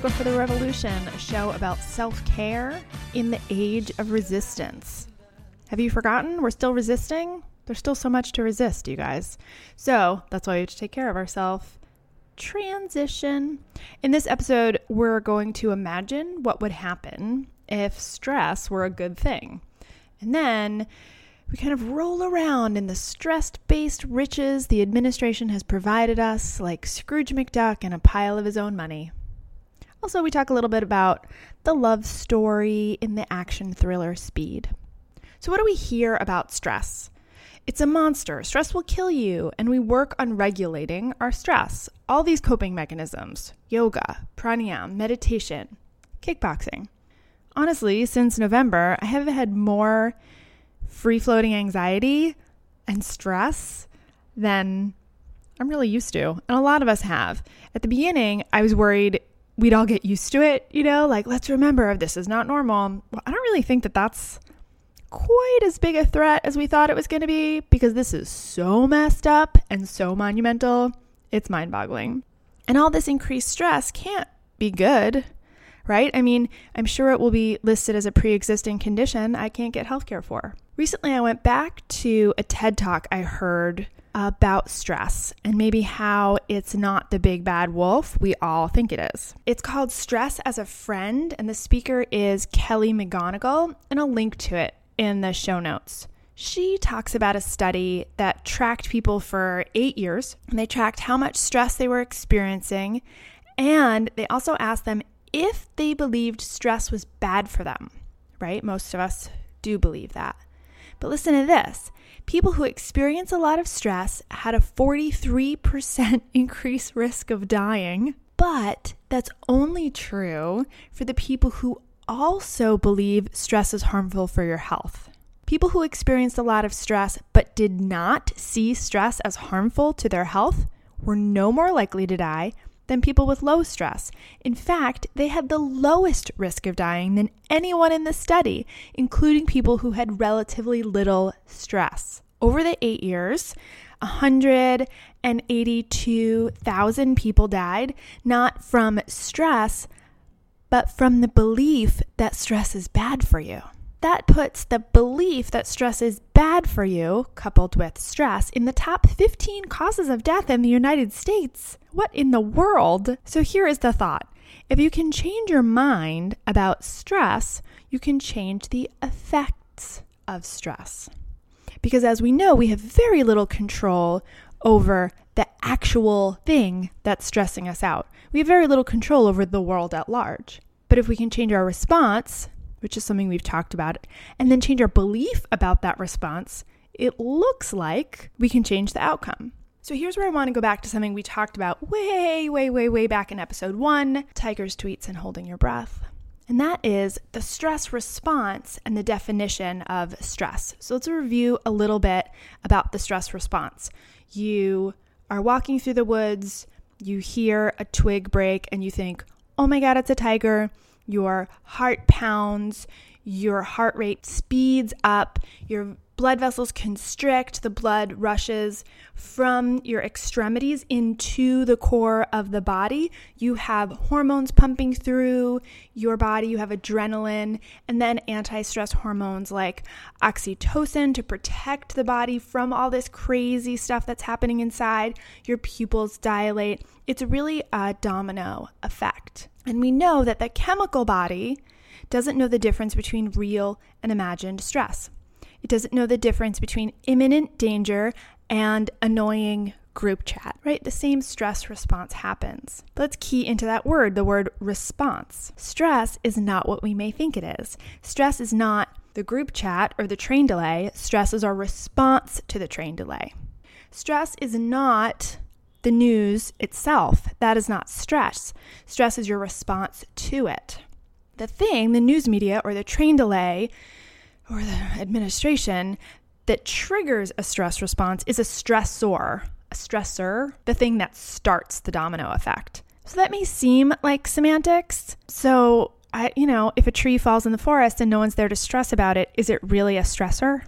Yoga for the Revolution, a show about self care in the age of resistance. Have you forgotten? We're still resisting? There's still so much to resist, you guys. So that's why we have to take care of ourselves. Transition. In this episode, we're going to imagine what would happen if stress were a good thing. And then we kind of roll around in the stress based riches the administration has provided us, like Scrooge McDuck and a pile of his own money. Also, we talk a little bit about the love story in the action thriller Speed. So, what do we hear about stress? It's a monster. Stress will kill you, and we work on regulating our stress. All these coping mechanisms yoga, pranayama, meditation, kickboxing. Honestly, since November, I have had more free floating anxiety and stress than I'm really used to. And a lot of us have. At the beginning, I was worried we'd all get used to it, you know, like let's remember this is not normal. Well, I don't really think that that's quite as big a threat as we thought it was going to be because this is so messed up and so monumental. It's mind boggling. And all this increased stress can't be good, right? I mean, I'm sure it will be listed as a pre existing condition I can't get healthcare for. Recently, I went back to a TED talk I heard about stress and maybe how it's not the big bad wolf we all think it is. It's called Stress as a Friend, and the speaker is Kelly McGonigal, and I'll link to it in the show notes. She talks about a study that tracked people for eight years, and they tracked how much stress they were experiencing, and they also asked them if they believed stress was bad for them, right? Most of us do believe that. But listen to this people who experience a lot of stress had a 43% increased risk of dying. But that's only true for the people who also believe stress is harmful for your health. People who experienced a lot of stress but did not see stress as harmful to their health were no more likely to die than people with low stress. In fact, they had the lowest risk of dying than anyone in the study, including people who had relatively little stress. Over the eight years, 182,000 people died, not from stress, but from the belief that stress is bad for you. That puts the belief that stress is bad for you, coupled with stress, in the top 15 causes of death in the United States. What in the world? So here is the thought if you can change your mind about stress, you can change the effects of stress. Because as we know, we have very little control over the actual thing that's stressing us out. We have very little control over the world at large. But if we can change our response, which is something we've talked about, and then change our belief about that response, it looks like we can change the outcome. So here's where I want to go back to something we talked about way, way, way, way back in episode one Tiger's tweets and holding your breath. And that is the stress response and the definition of stress. So let's review a little bit about the stress response. You are walking through the woods, you hear a twig break, and you think, oh my God, it's a tiger. Your heart pounds, your heart rate speeds up, your blood vessels constrict, the blood rushes from your extremities into the core of the body. You have hormones pumping through your body, you have adrenaline, and then anti stress hormones like oxytocin to protect the body from all this crazy stuff that's happening inside. Your pupils dilate. It's really a domino effect. And we know that the chemical body doesn't know the difference between real and imagined stress. It doesn't know the difference between imminent danger and annoying group chat, right? The same stress response happens. But let's key into that word, the word response. Stress is not what we may think it is. Stress is not the group chat or the train delay. Stress is our response to the train delay. Stress is not the news itself. That is not stress. Stress is your response to it. The thing, the news media or the train delay, or the administration that triggers a stress response is a stressor, a stressor, the thing that starts the domino effect. So that may seem like semantics. So, I, you know, if a tree falls in the forest and no one's there to stress about it, is it really a stressor?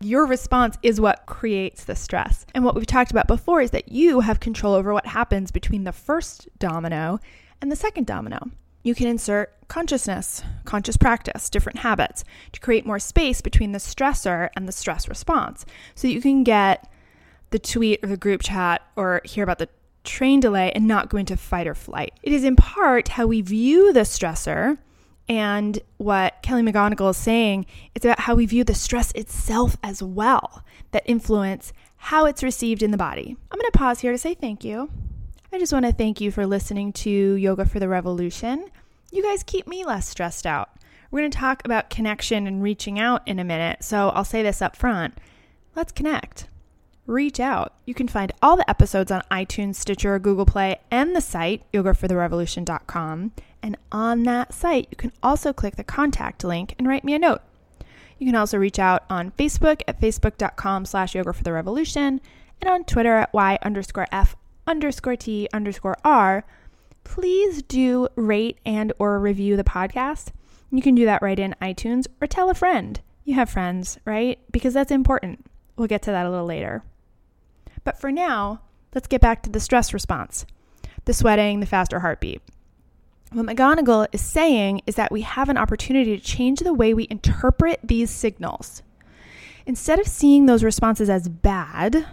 Your response is what creates the stress. And what we've talked about before is that you have control over what happens between the first domino And the second domino, you can insert consciousness, conscious practice, different habits to create more space between the stressor and the stress response so you can get the tweet or the group chat or hear about the train delay and not go into fight or flight. It is in part how we view the stressor and what Kelly McGonigal is saying, it's about how we view the stress itself as well that influence how it's received in the body. I'm going to pause here to say thank you. I just want to thank you for listening to Yoga for the Revolution. You guys keep me less stressed out. We're going to talk about connection and reaching out in a minute, so I'll say this up front. Let's connect. Reach out. You can find all the episodes on iTunes, Stitcher, Google Play, and the site, yogafortherevolution.com. And on that site, you can also click the contact link and write me a note. You can also reach out on Facebook at facebook.com slash yoga for the revolution and on Twitter at y underscore f underscore t underscore r. Please do rate and or review the podcast. You can do that right in iTunes or tell a friend. You have friends, right? Because that's important. We'll get to that a little later. But for now, let's get back to the stress response the sweating, the faster heartbeat. What McGonigal is saying is that we have an opportunity to change the way we interpret these signals. Instead of seeing those responses as bad,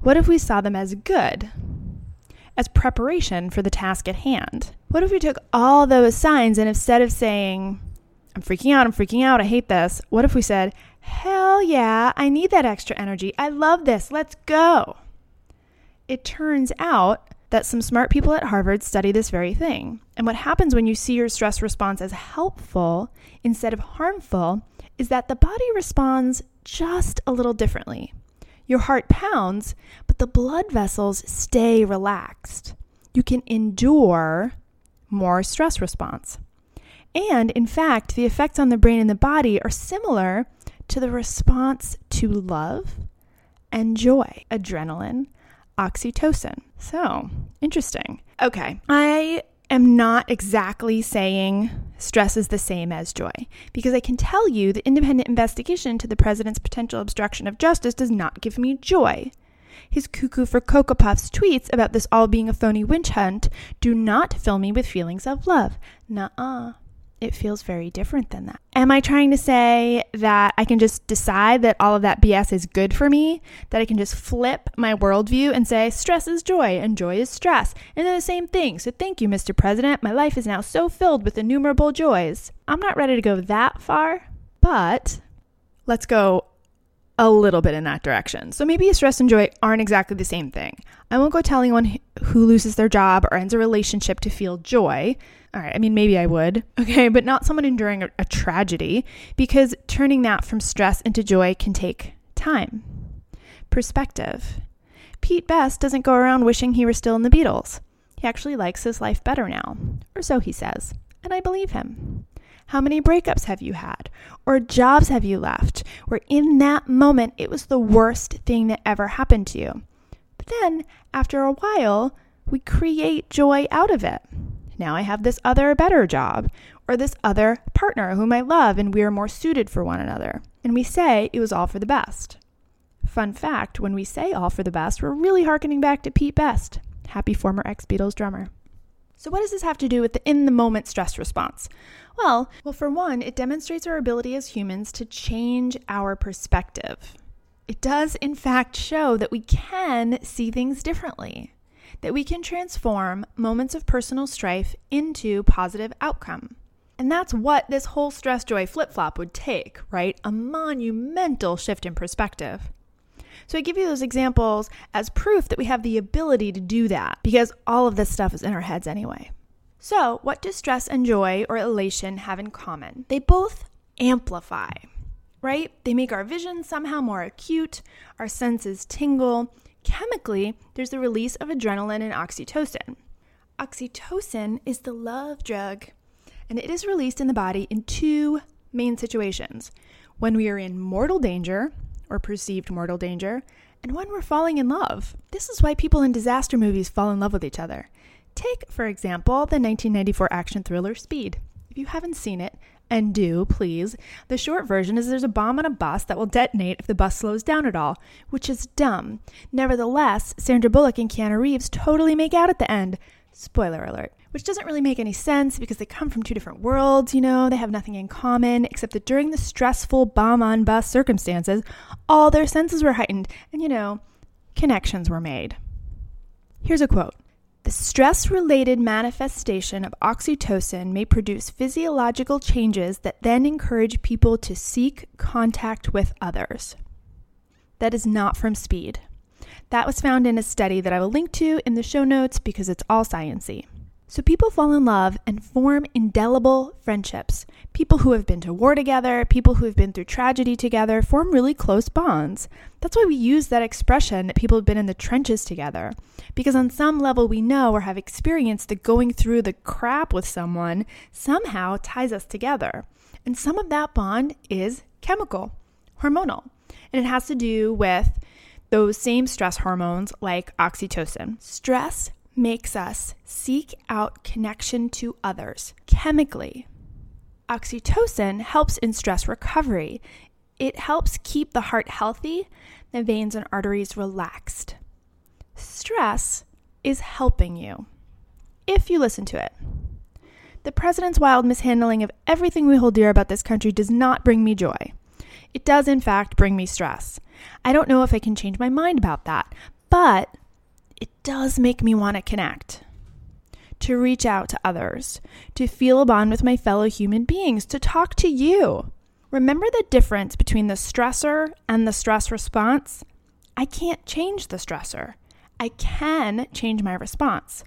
what if we saw them as good? As preparation for the task at hand? What if we took all those signs and instead of saying, I'm freaking out, I'm freaking out, I hate this, what if we said, Hell yeah, I need that extra energy, I love this, let's go? It turns out that some smart people at Harvard study this very thing. And what happens when you see your stress response as helpful instead of harmful is that the body responds just a little differently. Your heart pounds, but the blood vessels stay relaxed. You can endure more stress response. And in fact, the effects on the brain and the body are similar to the response to love and joy, adrenaline, oxytocin. So, interesting. Okay, I am not exactly saying stress is the same as joy because I can tell you the independent investigation into the president's potential obstruction of justice does not give me joy. His cuckoo for Cocoa Puffs tweets about this all being a phony witch hunt do not fill me with feelings of love. Nuh uh it feels very different than that. Am I trying to say that I can just decide that all of that BS is good for me? That I can just flip my worldview and say stress is joy and joy is stress, and they're the same thing. So thank you, Mr. President. My life is now so filled with innumerable joys. I'm not ready to go that far, but let's go a little bit in that direction. So maybe stress and joy aren't exactly the same thing. I won't go tell anyone who loses their job or ends a relationship to feel joy. All right, I mean, maybe I would, okay, but not someone enduring a, a tragedy because turning that from stress into joy can take time. Perspective. Pete Best doesn't go around wishing he were still in the Beatles. He actually likes his life better now, or so he says, and I believe him. How many breakups have you had? Or jobs have you left where in that moment it was the worst thing that ever happened to you? But then, after a while, we create joy out of it. Now I have this other better job, or this other partner whom I love, and we are more suited for one another. And we say it was all for the best. Fun fact when we say all for the best, we're really harkening back to Pete Best, happy former ex Beatles drummer. So, what does this have to do with the in the moment stress response? Well, well, for one, it demonstrates our ability as humans to change our perspective. It does, in fact, show that we can see things differently, that we can transform moments of personal strife into positive outcome. And that's what this whole stress joy flip flop would take, right? A monumental shift in perspective. So I give you those examples as proof that we have the ability to do that because all of this stuff is in our heads anyway. So, what do stress and joy or elation have in common? They both amplify, right? They make our vision somehow more acute, our senses tingle. Chemically, there's the release of adrenaline and oxytocin. Oxytocin is the love drug, and it is released in the body in two main situations when we are in mortal danger, or perceived mortal danger, and when we're falling in love. This is why people in disaster movies fall in love with each other. Take, for example, the 1994 action thriller Speed. If you haven't seen it, and do, please, the short version is there's a bomb on a bus that will detonate if the bus slows down at all, which is dumb. Nevertheless, Sandra Bullock and Keanu Reeves totally make out at the end. Spoiler alert. Which doesn't really make any sense because they come from two different worlds, you know, they have nothing in common except that during the stressful bomb on bus circumstances, all their senses were heightened and, you know, connections were made. Here's a quote The stress related manifestation of oxytocin may produce physiological changes that then encourage people to seek contact with others. That is not from speed. That was found in a study that I will link to in the show notes because it's all sciency. So people fall in love and form indelible friendships. People who have been to war together, people who have been through tragedy together, form really close bonds. That's why we use that expression that people have been in the trenches together. Because on some level, we know or have experienced that going through the crap with someone somehow ties us together. And some of that bond is chemical, hormonal. And it has to do with those same stress hormones like oxytocin. Stress makes us seek out connection to others chemically. Oxytocin helps in stress recovery. It helps keep the heart healthy, the veins and arteries relaxed. Stress is helping you if you listen to it. The president's wild mishandling of everything we hold dear about this country does not bring me joy. It does, in fact, bring me stress. I don't know if I can change my mind about that, but it does make me want to connect, to reach out to others, to feel a bond with my fellow human beings, to talk to you. Remember the difference between the stressor and the stress response? I can't change the stressor. I can change my response.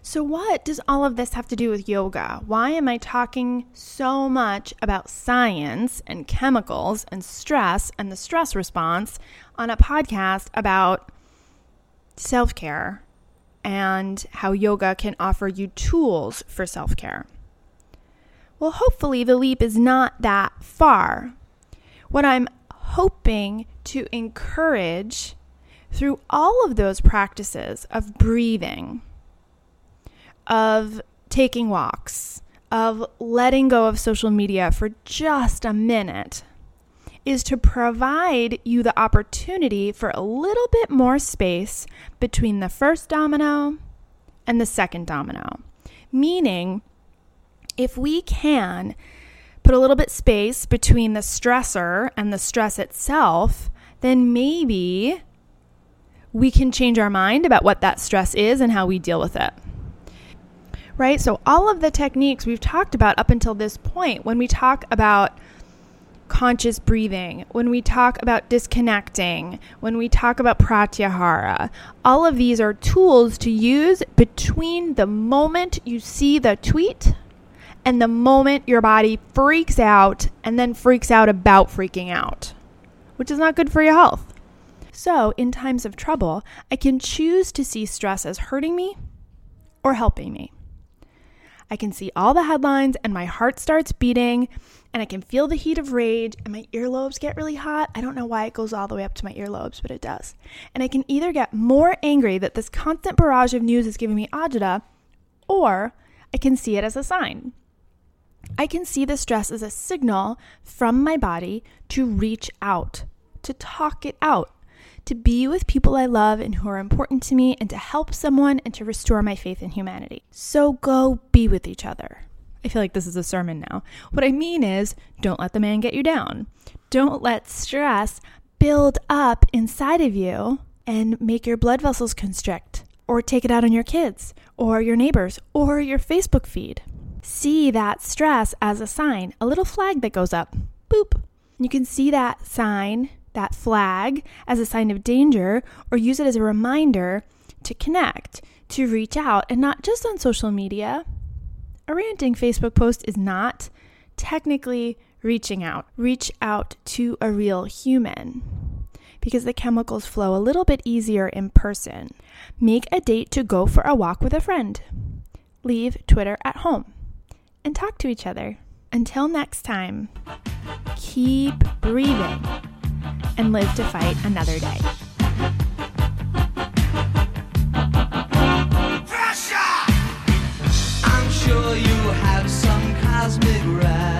So, what does all of this have to do with yoga? Why am I talking so much about science and chemicals and stress and the stress response on a podcast about self care and how yoga can offer you tools for self care. Well, hopefully, the leap is not that far. What I'm hoping to encourage through all of those practices of breathing, of taking walks, of letting go of social media for just a minute is to provide you the opportunity for a little bit more space between the first domino and the second domino. Meaning, if we can put a little bit space between the stressor and the stress itself, then maybe we can change our mind about what that stress is and how we deal with it. Right? So, all of the techniques we've talked about up until this point, when we talk about conscious breathing, when we talk about disconnecting, when we talk about pratyahara, all of these are tools to use between the moment you see the tweet and the moment your body freaks out and then freaks out about freaking out, which is not good for your health. So, in times of trouble, I can choose to see stress as hurting me or helping me. I can see all the headlines and my heart starts beating and I can feel the heat of rage and my earlobes get really hot. I don't know why it goes all the way up to my earlobes, but it does. And I can either get more angry that this constant barrage of news is giving me agita, or I can see it as a sign. I can see the stress as a signal from my body to reach out, to talk it out, to be with people I love and who are important to me, and to help someone and to restore my faith in humanity. So go be with each other. I feel like this is a sermon now. What I mean is, don't let the man get you down. Don't let stress build up inside of you and make your blood vessels constrict, or take it out on your kids, or your neighbors, or your Facebook feed. See that stress as a sign, a little flag that goes up. Boop. You can see that sign, that flag, as a sign of danger, or use it as a reminder to connect, to reach out, and not just on social media, a ranting Facebook post is not technically reaching out. Reach out to a real human because the chemicals flow a little bit easier in person. Make a date to go for a walk with a friend. Leave Twitter at home and talk to each other. Until next time, keep breathing and live to fight another day. sure you have some cosmic wrath.